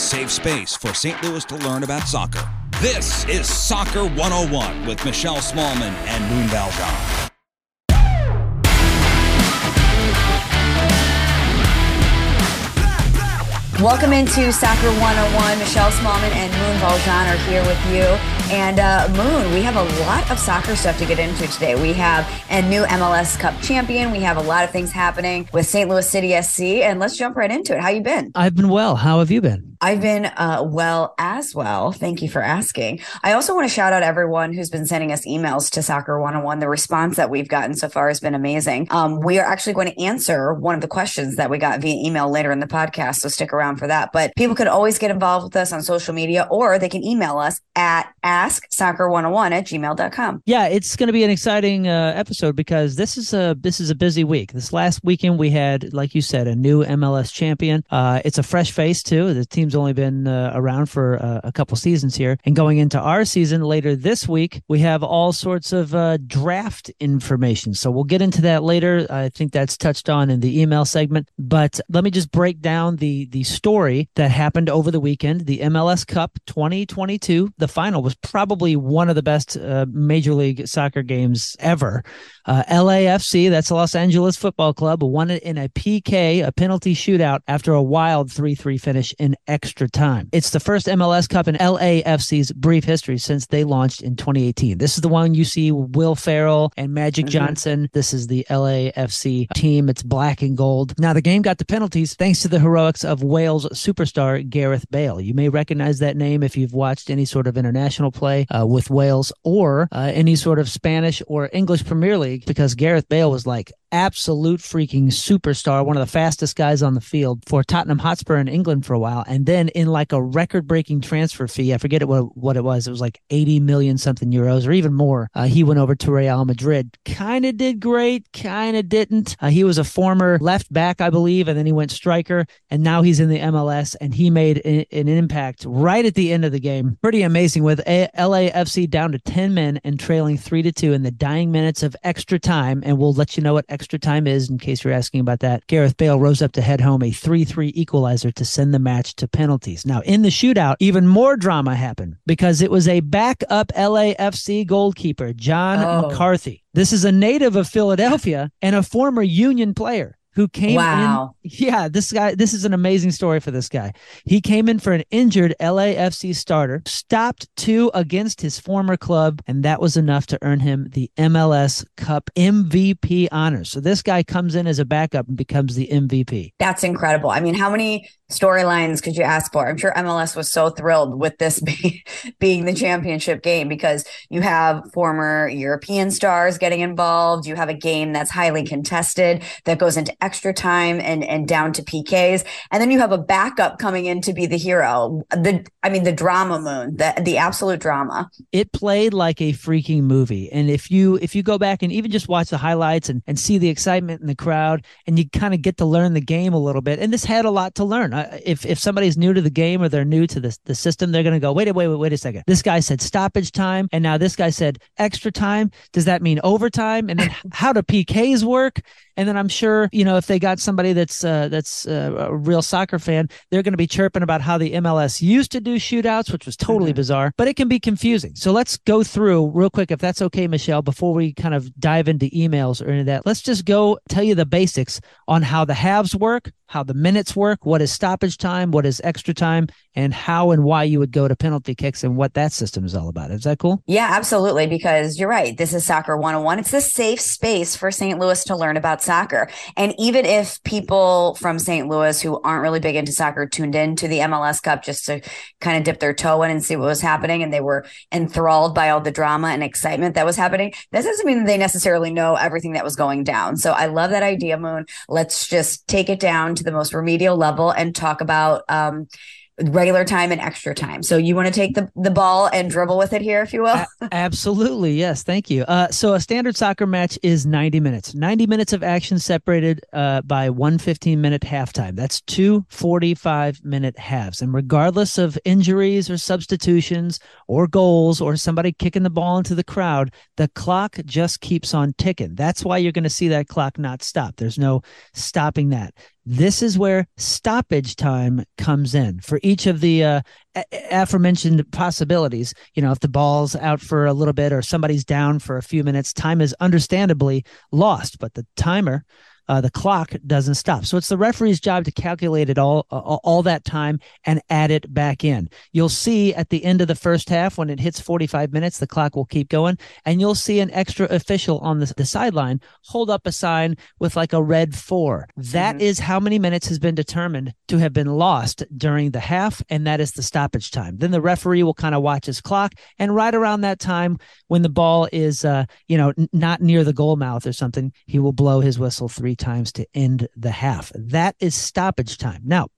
Safe space for St. Louis to learn about soccer. This is Soccer 101 with Michelle Smallman and Moon Valjean. Welcome into Soccer 101. Michelle Smallman and Moon Valjean are here with you. And uh, Moon, we have a lot of soccer stuff to get into today. We have a new MLS Cup champion. We have a lot of things happening with St. Louis City SC. And let's jump right into it. How you been? I've been well. How have you been? I've been uh, well as well. Thank you for asking. I also want to shout out everyone who's been sending us emails to Soccer 101. The response that we've gotten so far has been amazing. Um, we are actually going to answer one of the questions that we got via email later in the podcast. So stick around for that. But people can always get involved with us on social media or they can email us at asksoccer101 at gmail.com. Yeah, it's going to be an exciting uh, episode because this is a this is a busy week. This last weekend we had, like you said, a new MLS champion. Uh, it's a fresh face too. The team's only been uh, around for uh, a couple seasons here, and going into our season later this week, we have all sorts of uh, draft information. So we'll get into that later. I think that's touched on in the email segment. But let me just break down the the story that happened over the weekend. The MLS Cup 2022, the final was probably one of the best uh, Major League Soccer games ever. Uh, LAFC, that's Los Angeles Football Club, won it in a PK, a penalty shootout, after a wild 3 3 finish in extra time. It's the first MLS Cup in LAFC's brief history since they launched in 2018. This is the one you see Will Ferrell and Magic mm-hmm. Johnson. This is the LAFC team. It's black and gold. Now, the game got the penalties thanks to the heroics of Wales superstar Gareth Bale. You may recognize that name if you've watched any sort of international play uh, with Wales or uh, any sort of Spanish or English Premier League league because Gareth Bale was like absolute freaking superstar, one of the fastest guys on the field for Tottenham Hotspur in England for a while. And then in like a record breaking transfer fee, I forget what, what it was. It was like 80 million something euros or even more. Uh, he went over to Real Madrid. Kind of did great, kind of didn't. Uh, he was a former left back, I believe, and then he went striker. And now he's in the MLS and he made a, an impact right at the end of the game. Pretty amazing with a- LAFC down to 10 men and trailing 3 to 2 in the dying minutes of extra time. And we'll let you know what extra time is in case you're asking about that. Gareth Bale rose up to head home a 3 3 equalizer to send the match to penalties. Now, in the shootout, even more drama happened because it was a backup LAFC goalkeeper, John oh. McCarthy. This is a native of Philadelphia and a former Union player who came wow. in. Yeah, this guy, this is an amazing story for this guy. He came in for an injured LAFC starter, stopped two against his former club, and that was enough to earn him the MLS Cup MVP honors. So this guy comes in as a backup and becomes the MVP. That's incredible. I mean, how many storylines could you ask for? I'm sure MLS was so thrilled with this be, being the championship game because you have former European stars getting involved. You have a game that's highly contested that goes into extra time and and down to PKs, and then you have a backup coming in to be the hero. The I mean the drama moon, the the absolute drama. It played like a freaking movie. And if you if you go back and even just watch the highlights and, and see the excitement in the crowd and you kind of get to learn the game a little bit. And this had a lot to learn. If if somebody's new to the game or they're new to the, the system, they're going to go, wait, wait, wait, wait a second. This guy said stoppage time. And now this guy said extra time. Does that mean overtime? And then how do PKs work? And then I'm sure, you know, if they got somebody that's uh, that's uh, a real soccer fan, they're going to be chirping about how the MLS used to do shootouts, which was totally mm-hmm. bizarre, but it can be confusing. So let's go through real quick, if that's okay, Michelle, before we kind of dive into emails or any of that. Let's just go tell you the basics on how the halves work, how the minutes work, what is stoppage time, what is extra time, and how and why you would go to penalty kicks and what that system is all about. Is that cool? Yeah, absolutely. Because you're right. This is Soccer 101. It's a safe space for St. Louis to learn about soccer. And even if people from St. Louis who aren't really big into soccer tuned in to the MLS Cup just to kind of dip their toe in and see what was happening, and they were enthralled by all the drama and excitement that was happening, that doesn't mean that they necessarily know everything that was going down. So I love that idea, Moon. Let's just take it down to the most remedial level and talk about um, regular time and extra time. So you want to take the, the ball and dribble with it here, if you will? A- absolutely. Yes. Thank you. Uh, so a standard soccer match is 90 minutes, 90 minutes of action separated uh, by one 15 minute halftime. That's two 45 minute halves. And regardless of injuries or substitutions or goals or somebody kicking the ball into the crowd, the clock just keeps on ticking. That's why you're going to see that clock not stop. There's no stopping that. This is where stoppage time comes in for each of the uh, aforementioned possibilities. You know, if the ball's out for a little bit or somebody's down for a few minutes, time is understandably lost, but the timer uh, the clock doesn't stop. So it's the referee's job to calculate it all, uh, all that time and add it back in. You'll see at the end of the first half when it hits 45 minutes, the clock will keep going, and you'll see an extra official on the, the sideline hold up a sign with like a red four. That mm-hmm. is how many minutes has been determined to have been lost during the half, and that is the stoppage time. Then the referee will kind of watch his clock, and right around that time, when the ball is, uh, you know, n- not near the goal mouth or something, he will blow his whistle three times to end the half. That is stoppage time. Now,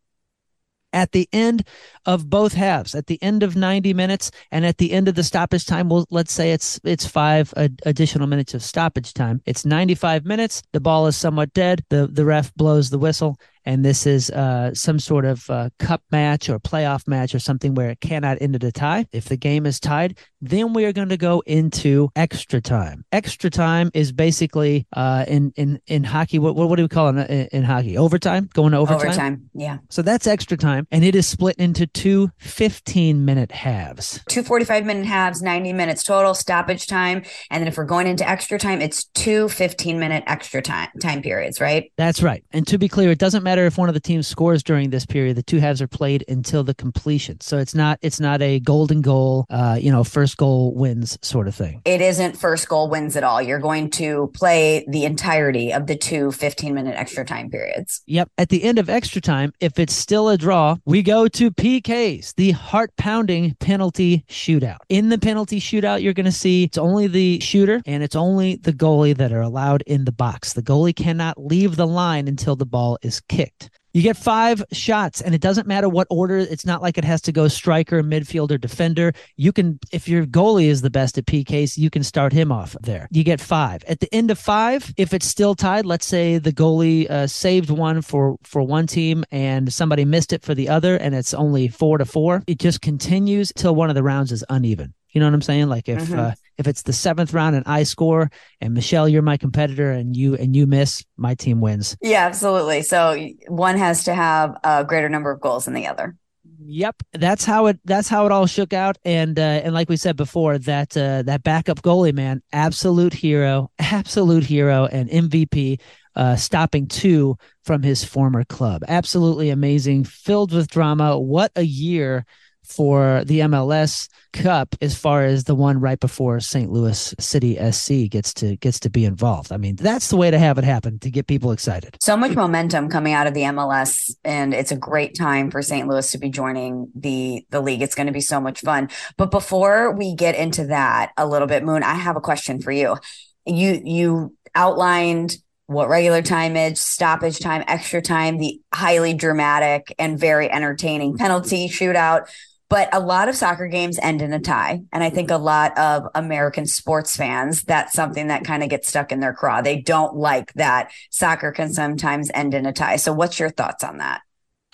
at the end of both halves, at the end of 90 minutes and at the end of the stoppage time, well, let's say it's it's five additional minutes of stoppage time. It's 95 minutes. The ball is somewhat dead. The the ref blows the whistle and this is uh, some sort of uh, cup match or playoff match or something where it cannot end at a tie. If the game is tied, then we are going to go into extra time. Extra time is basically uh, in in in hockey. What what, do we call it in, in hockey? Overtime. Going to overtime. Overtime. Yeah. So that's extra time, and it is split into two 15 minute halves. Two 45 minute halves, 90 minutes total stoppage time, and then if we're going into extra time, it's two 15 minute extra time time periods. Right. That's right. And to be clear, it doesn't matter matter if one of the teams scores during this period. The two halves are played until the completion. So it's not it's not a golden goal, uh, you know, first goal wins sort of thing. It isn't first goal wins at all. You're going to play the entirety of the two 15 minute extra time periods. Yep. At the end of extra time, if it's still a draw, we go to PKs, the heart pounding penalty shootout. In the penalty shootout, you're going to see it's only the shooter and it's only the goalie that are allowed in the box. The goalie cannot leave the line until the ball is kicked kicked. You get five shots, and it doesn't matter what order. It's not like it has to go striker, midfielder, defender. You can, if your goalie is the best at PKs, you can start him off there. You get five. At the end of five, if it's still tied, let's say the goalie uh, saved one for for one team and somebody missed it for the other, and it's only four to four. It just continues till one of the rounds is uneven. You know what I'm saying? Like if mm-hmm. uh, if it's the seventh round and I score, and Michelle, you're my competitor, and you and you miss, my team wins. Yeah, absolutely. So one has to have a greater number of goals than the other. Yep, that's how it. That's how it all shook out, and uh, and like we said before, that uh, that backup goalie man, absolute hero, absolute hero, and MVP. Uh, stopping two from his former club. Absolutely amazing, filled with drama. What a year for the MLS Cup as far as the one right before St. Louis City SC gets to gets to be involved. I mean, that's the way to have it happen to get people excited. So much momentum coming out of the MLS and it's a great time for St. Louis to be joining the the league. It's going to be so much fun. But before we get into that a little bit Moon, I have a question for you. You you outlined what regular time is, stoppage time, extra time, the highly dramatic and very entertaining penalty shootout. But a lot of soccer games end in a tie. And I think a lot of American sports fans, that's something that kind of gets stuck in their craw. They don't like that soccer can sometimes end in a tie. So what's your thoughts on that?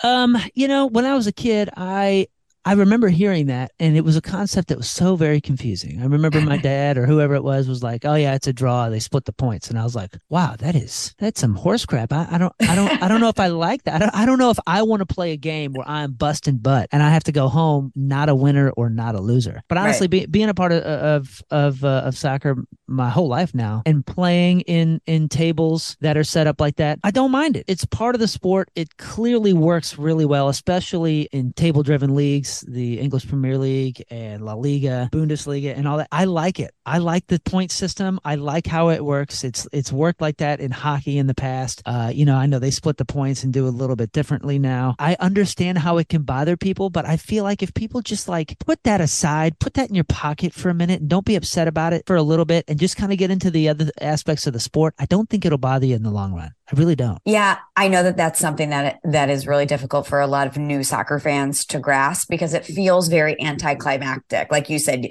Um, you know, when I was a kid, I I remember hearing that, and it was a concept that was so very confusing. I remember my dad or whoever it was was like, "Oh yeah, it's a draw. They split the points," and I was like, "Wow, that is that's some horse crap." I, I don't, I don't, I don't know if I like that. I don't, I don't know if I want to play a game where I'm busting butt and I have to go home not a winner or not a loser. But honestly, right. be, being a part of of of, uh, of soccer my whole life now and playing in in tables that are set up like that, I don't mind it. It's part of the sport. It clearly works really well, especially in table driven leagues the English Premier League and La Liga, Bundesliga, and all that. I like it. I like the point system. I like how it works. It's it's worked like that in hockey in the past. Uh, you know, I know they split the points and do a little bit differently now. I understand how it can bother people, but I feel like if people just like put that aside, put that in your pocket for a minute, and don't be upset about it for a little bit, and just kind of get into the other aspects of the sport, I don't think it'll bother you in the long run. I really don't. Yeah, I know that that's something that that is really difficult for a lot of new soccer fans to grasp because it feels very anticlimactic. Like you said,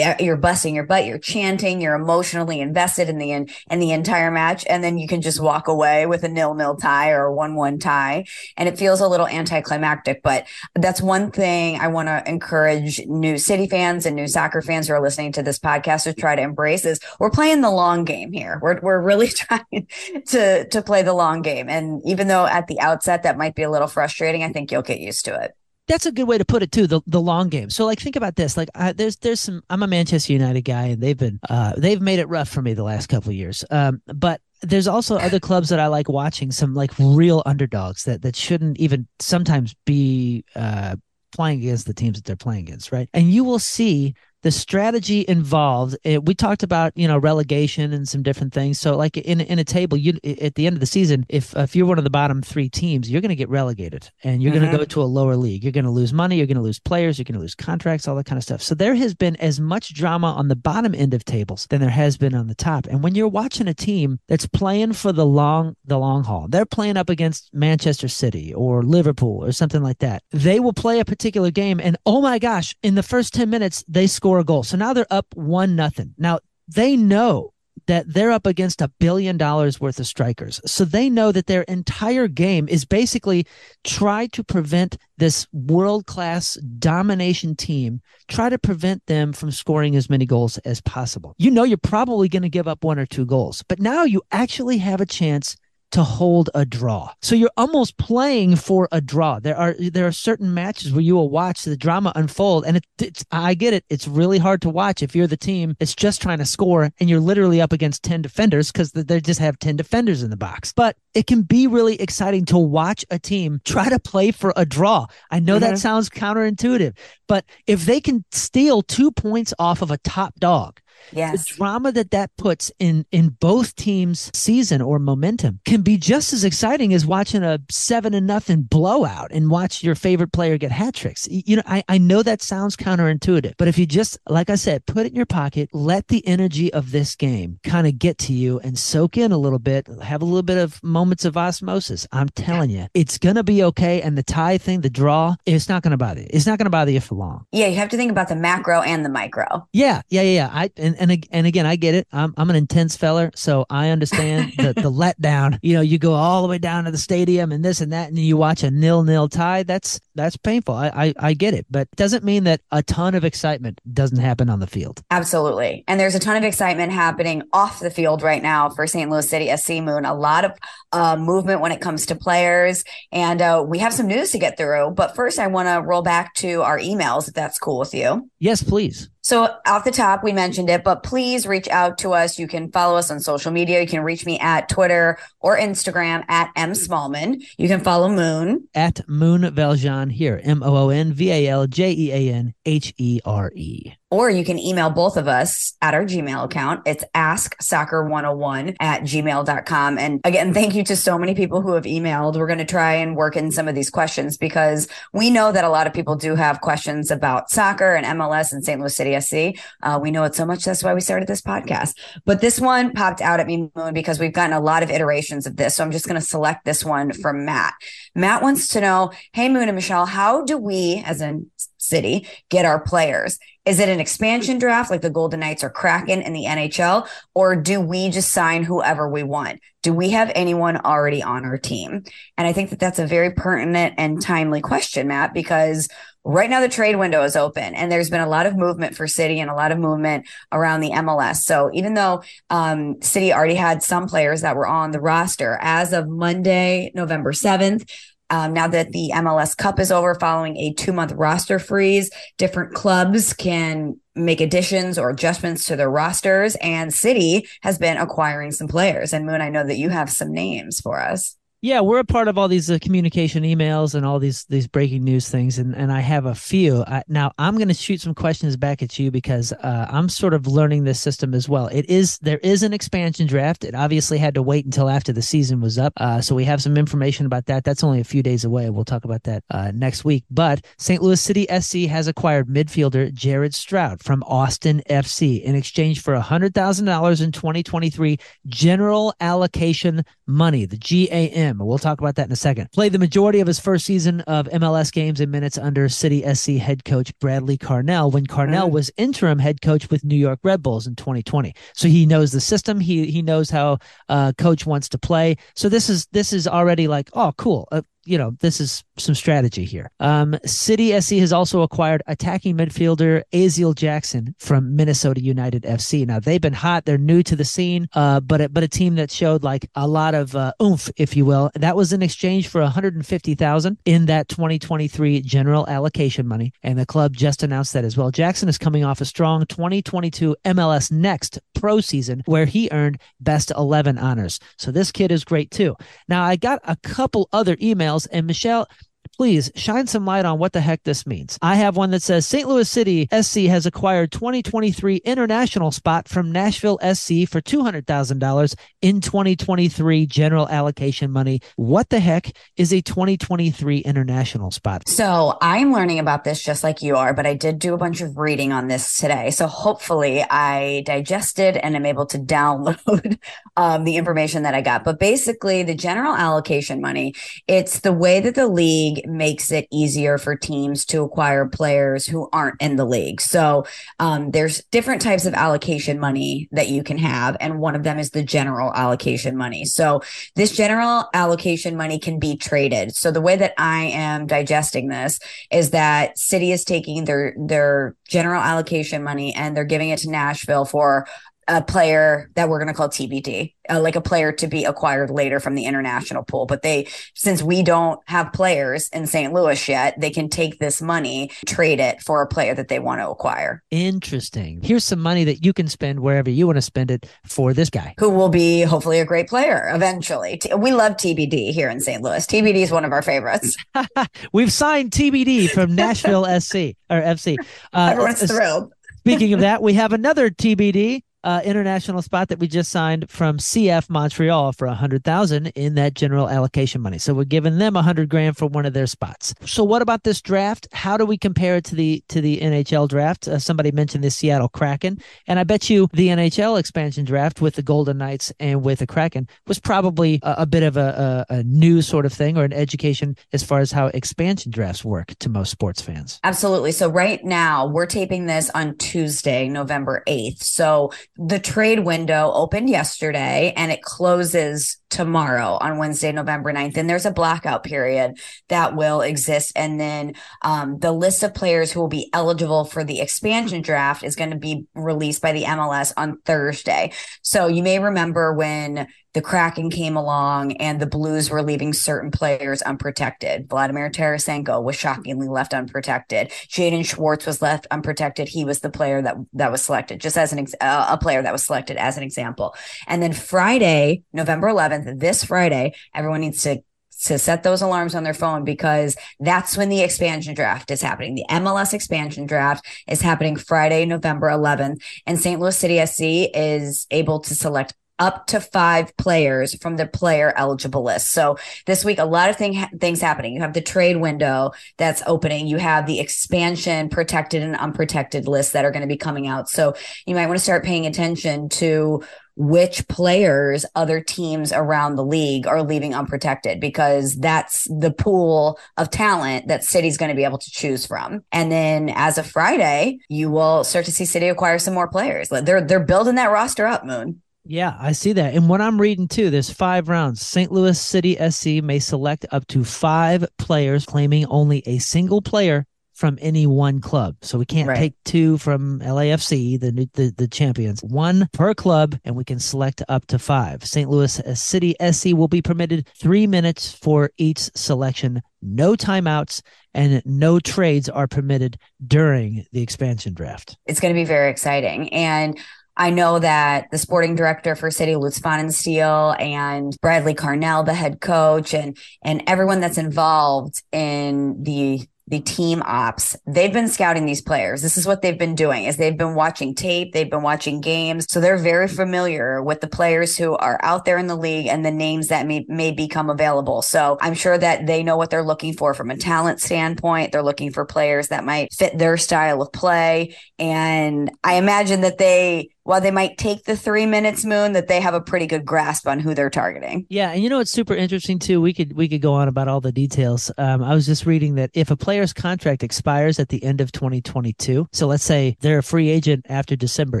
you're busting your butt, you're chanting, you're emotionally invested in the in, in the entire match, and then you can just walk away with a nil nil tie or a one one tie, and it feels a little anticlimactic. But that's one thing I want to encourage new City fans and new soccer fans who are listening to this podcast to try to embrace is we're playing the long game here. We're we're really trying to to play the long game. And even though at the outset that might be a little frustrating, I think you'll get used to it. That's a good way to put it too. The the long game. So like think about this. Like uh, there's there's some. I'm a Manchester United guy, and they've been uh, they've made it rough for me the last couple of years. Um, but there's also other clubs that I like watching. Some like real underdogs that that shouldn't even sometimes be uh, playing against the teams that they're playing against, right? And you will see the strategy involved it, we talked about you know relegation and some different things. So like in in a table you at the end of the season if if you're one of the bottom three teams you're going to get relegated and you're mm-hmm. going to go to a lower league. You're going to lose money you're going to lose players you're going to lose contracts all that kind of stuff. So there has been as much drama on the bottom end of tables than there has been on the top. And when you're watching a team that's playing for the long the long haul they're playing up against Manchester City or Liverpool or something like that they will play a particular game and oh my gosh in the first 10 minutes they score score a goal. So now they're up one nothing. Now they know that they're up against a billion dollars worth of strikers. So they know that their entire game is basically try to prevent this world class domination team, try to prevent them from scoring as many goals as possible. You know, you're probably going to give up one or two goals, but now you actually have a chance to hold a draw. So you're almost playing for a draw. There are there are certain matches where you will watch the drama unfold, and it, it's I get it. It's really hard to watch if you're the team that's just trying to score and you're literally up against ten defenders because they just have ten defenders in the box. But it can be really exciting to watch a team try to play for a draw. I know mm-hmm. that sounds counterintuitive, but if they can steal two points off of a top dog Yes. The drama that that puts in in both teams' season or momentum can be just as exciting as watching a seven and nothing blowout and watch your favorite player get hat tricks. You know, I, I know that sounds counterintuitive, but if you just, like I said, put it in your pocket, let the energy of this game kind of get to you and soak in a little bit, have a little bit of moments of osmosis. I'm telling you, it's going to be okay. And the tie thing, the draw, it's not going to bother you. It's not going to bother you for long. Yeah. You have to think about the macro and the micro. Yeah. Yeah. Yeah. yeah. I, and and and and again, I get it. I'm I'm an intense feller, so I understand the the letdown. You know, you go all the way down to the stadium and this and that, and you watch a nil nil tie. That's that's painful. I, I I get it, but it doesn't mean that a ton of excitement doesn't happen on the field. Absolutely, and there's a ton of excitement happening off the field right now for St. Louis City SC Moon. A lot of uh, movement when it comes to players, and uh, we have some news to get through. But first, I want to roll back to our emails, if that's cool with you. Yes, please. So off the top, we mentioned it, but please reach out to us. You can follow us on social media. You can reach me at Twitter or Instagram at M Smallman. You can follow Moon at Moon Valjean here, M O O N V A L J E A N H E R E or you can email both of us at our Gmail account. It's asksoccer101 at gmail.com. And again, thank you to so many people who have emailed. We're going to try and work in some of these questions because we know that a lot of people do have questions about soccer and MLS and St. Louis City SC. Uh, we know it so much. That's why we started this podcast. But this one popped out at me, Moon, because we've gotten a lot of iterations of this. So I'm just going to select this one from Matt. Matt wants to know, Hey, Moon and Michelle, how do we, as a city, get our players? Is it an expansion draft like the Golden Knights or Kraken in the NHL? Or do we just sign whoever we want? Do we have anyone already on our team? And I think that that's a very pertinent and timely question, Matt, because right now the trade window is open and there's been a lot of movement for City and a lot of movement around the MLS. So even though um, City already had some players that were on the roster as of Monday, November 7th, um, now that the MLS Cup is over following a two month roster freeze, different clubs can make additions or adjustments to their rosters, and City has been acquiring some players. And Moon, I know that you have some names for us. Yeah, we're a part of all these uh, communication emails and all these these breaking news things, and and I have a few. I, now I'm going to shoot some questions back at you because uh, I'm sort of learning this system as well. It is there is an expansion draft. It obviously had to wait until after the season was up, uh, so we have some information about that. That's only a few days away. We'll talk about that uh, next week. But St. Louis City SC has acquired midfielder Jared Stroud from Austin FC in exchange for hundred thousand dollars in 2023 general allocation money, the GAM. We'll talk about that in a second. Played the majority of his first season of MLS games in minutes under City SC head coach Bradley Carnell when Carnell mm. was interim head coach with New York Red Bulls in 2020. So he knows the system. He he knows how uh, coach wants to play. So this is this is already like oh cool. Uh, you know, this is some strategy here. Um, City SC has also acquired attacking midfielder Aziel Jackson from Minnesota United FC. Now they've been hot; they're new to the scene, uh, but a, but a team that showed like a lot of uh, oomph, if you will. That was in exchange for 150,000 in that 2023 general allocation money, and the club just announced that as well. Jackson is coming off a strong 2022 MLS Next Pro season where he earned Best 11 honors. So this kid is great too. Now I got a couple other emails emails. And Michelle, please shine some light on what the heck this means. I have one that says St. Louis City SC has acquired 2023 international spot from Nashville SC for $200,000 in 2023 general allocation money. What the heck is a 2023 international spot? So I'm learning about this just like you are, but I did do a bunch of reading on this today. So hopefully I digested and am able to download um, the information that I got. But basically, the general allocation money, it's the way that the league makes it easier for teams to acquire players who aren't in the league. So um, there's different types of allocation money that you can have, and one of them is the general allocation money. So this general allocation money can be traded. So the way that I am digesting this is that City is taking their their general allocation money and they're giving it to Nashville for a player that we're going to call TBD, uh, like a player to be acquired later from the international pool. But they, since we don't have players in St. Louis yet, they can take this money, trade it for a player that they want to acquire. Interesting. Here's some money that you can spend wherever you want to spend it for this guy, who will be hopefully a great player eventually. We love TBD here in St. Louis. TBD is one of our favorites. We've signed TBD from Nashville SC or FC. Uh, Everyone's thrilled. Speaking of that, we have another TBD uh, international spot that we just signed from CF Montreal for a hundred thousand in that general allocation money. So we're giving them a hundred grand for one of their spots. So what about this draft? How do we compare it to the to the NHL draft? Uh, somebody mentioned the Seattle Kraken, and I bet you the NHL expansion draft with the Golden Knights and with the Kraken was probably a, a bit of a, a, a new sort of thing or an education as far as how expansion drafts work to most sports fans. Absolutely. So right now we're taping this on Tuesday, November eighth. So the trade window opened yesterday and it closes tomorrow on Wednesday, November 9th. And there's a blackout period that will exist. And then um, the list of players who will be eligible for the expansion draft is going to be released by the MLS on Thursday. So you may remember when the Kraken came along and the Blues were leaving certain players unprotected. Vladimir Tarasenko was shockingly left unprotected. Jaden Schwartz was left unprotected. He was the player that that was selected, just as an ex- uh, a player that was selected as an example. And then Friday, November 11th, this Friday, everyone needs to to set those alarms on their phone because that's when the expansion draft is happening. The MLS expansion draft is happening Friday, November 11th, and St. Louis City SC is able to select up to five players from the player eligible list. So this week, a lot of thing, things happening. You have the trade window that's opening. You have the expansion protected and unprotected lists that are going to be coming out. So you might want to start paying attention to which players other teams around the league are leaving unprotected because that's the pool of talent that City's going to be able to choose from. And then as of Friday, you will start to see City acquire some more players. They're they're building that roster up, Moon. Yeah, I see that. And what I'm reading too, there's five rounds. St. Louis City SC may select up to five players, claiming only a single player from any one club. So we can't right. take two from LAFC, the, the the champions, one per club, and we can select up to five. St. Louis uh, City SC will be permitted three minutes for each selection. No timeouts and no trades are permitted during the expansion draft. It's going to be very exciting. And I know that the sporting director for City, Lutz Pfannenstiel and Bradley Carnell, the head coach, and and everyone that's involved in the the team ops. They've been scouting these players. This is what they've been doing is they've been watching tape they've been watching games. So they're very familiar with the players who are out there in the league and the names that may, may become available. So i'm sure that they know what they're looking for from a talent standpoint. They're looking for players that might fit their style of play. And i imagine that they while they might take the three minutes moon that they have a pretty good grasp on who they're targeting. Yeah and you know it's super interesting too? We could we could go on about all the details. Um, i was just reading that if a player's contract expires at the end of 2022 so let's say they're a free agent after december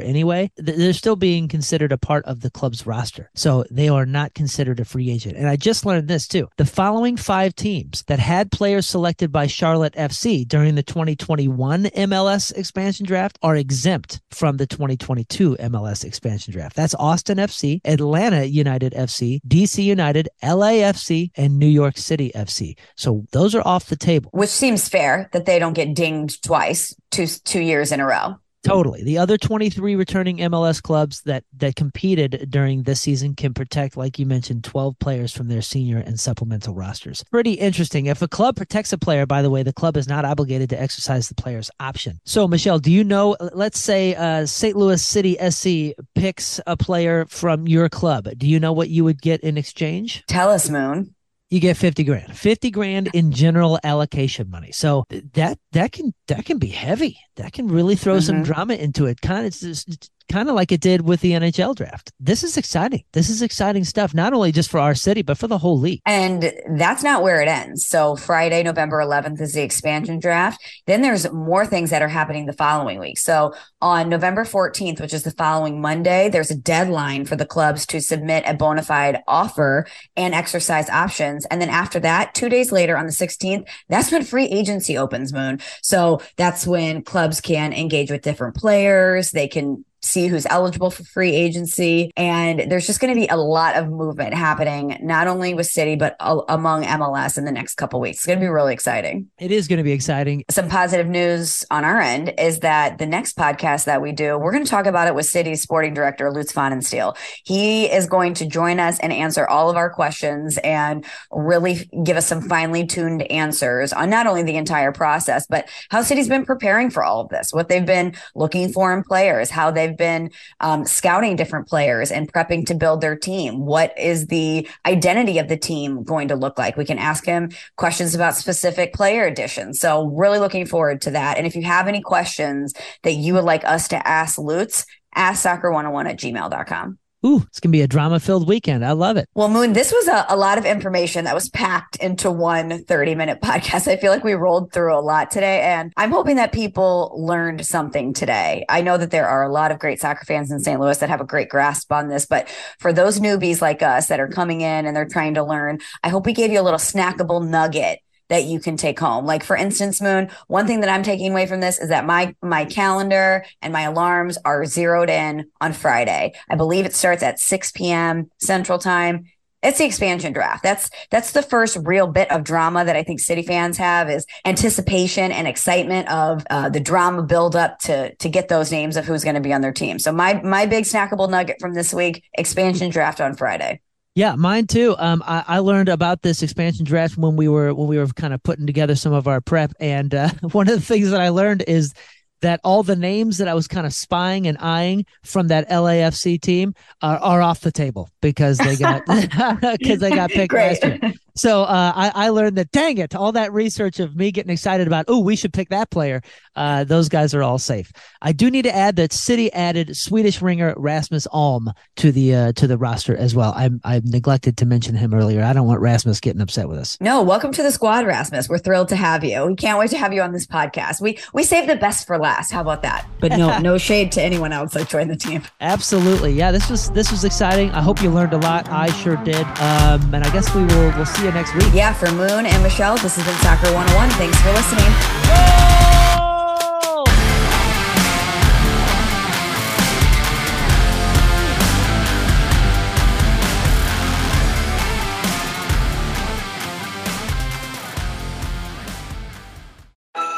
anyway they're still being considered a part of the club's roster. So they are not considered a free agent. And i just learned this too. The following five teams that had players selected by charlotte fc during the 2021 mls expansion draft are exempt from the 2022 MLS expansion draft. That's Austin FC, Atlanta United FC, DC United, LAFC, and New York City FC. So those are off the table. Which seems fair that they don't get dinged twice, two two years in a row. Totally. The other 23 returning MLS clubs that that competed during this season can protect, like you mentioned, 12 players from their senior and supplemental rosters. Pretty interesting. If a club protects a player, by the way, the club is not obligated to exercise the player's option. So, Michelle, do you know? Let's say uh, St. Louis City SC picks a player from your club. Do you know what you would get in exchange? Tell us, Moon you get 50 grand. 50 grand in general allocation money. So that that can that can be heavy. That can really throw mm-hmm. some drama into it. Kind of it's, kind of like it did with the NHL draft. This is exciting. This is exciting stuff, not only just for our city, but for the whole league. And that's not where it ends. So Friday, November 11th is the expansion draft. Then there's more things that are happening the following week. So on November 14th, which is the following Monday, there's a deadline for the clubs to submit a bona fide offer and exercise options. And then after that, two days later on the 16th, that's when free agency opens, Moon. So that's when clubs can engage with different players. They can see who's eligible for free agency. And there's just going to be a lot of movement happening, not only with City, but among MLS in the next couple weeks. It's going to be really exciting. It is going to be exciting. Some positive news on our end is that the next podcast that we do, we're going to talk about it with City's sporting director, Lutz Pfannenstiel. He is going to join us and answer all of our questions and really give us some finely tuned answers on not only the entire process, but how City's been preparing for all of this, what they've been looking for in players, how they've been um, scouting different players and prepping to build their team. What is the identity of the team going to look like? We can ask him questions about specific player additions. So really looking forward to that. And if you have any questions that you would like us to ask Lutz, ask soccer101 at gmail.com. Ooh, it's going to be a drama filled weekend. I love it. Well, Moon, this was a, a, lot of information that was packed into one 30 minute podcast. I feel like we rolled through a lot today, and I'm hoping that people learned something today. I know that there are a lot of great soccer fans in St. Louis that have a great grasp on this, but for those newbies like us that are coming in and they're trying to learn, I hope we gave you a little snackable nugget that you can take home. Like for instance, Moon, one thing that I'm taking away from this is that my my calendar and my alarms are zeroed in on Friday. I believe it starts at 6 p.m. Central Time. It's the expansion draft. That's that's the first real bit of drama that I think City fans have is anticipation and excitement of uh, the drama build up to to get those names of who's going to be on their team. So my my big snackable nugget from this week: expansion draft on Friday. Yeah, mine too. Um, I, I learned about this expansion draft when we were when we were kind of putting together some of our prep, and uh, one of the things that I learned is that all the names that I was kind of spying and eyeing from that LAFC team are, are off the table because they got because they got picked Great. last year. So uh, I, I learned that dang it, all that research of me getting excited about oh we should pick that player. Uh, those guys are all safe. I do need to add that City added Swedish ringer Rasmus Alm to the uh, to the roster as well. I I neglected to mention him earlier. I don't want Rasmus getting upset with us. No, welcome to the squad, Rasmus. We're thrilled to have you. We can't wait to have you on this podcast. We we saved the best for last. How about that? But no, no shade to anyone else that joined the team. Absolutely, yeah. This was this was exciting. I hope you learned a lot. I sure did. Um, and I guess we will we'll see you next week. Yeah, for Moon and Michelle, this has been Soccer 101. Thanks for listening.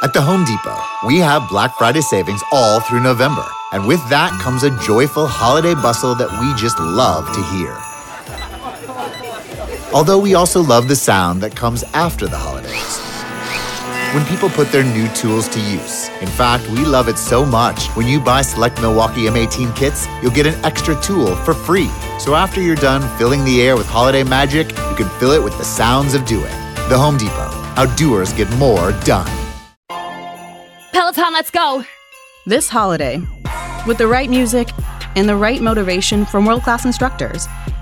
At the Home Depot, we have Black Friday savings all through November. And with that comes a joyful holiday bustle that we just love to hear. Although we also love the sound that comes after the holidays. When people put their new tools to use. In fact, we love it so much. When you buy select Milwaukee M18 kits, you'll get an extra tool for free. So after you're done filling the air with holiday magic, you can fill it with the sounds of doing. The Home Depot. How doers get more done. Peloton, let's go. This holiday, with the right music and the right motivation from world class instructors,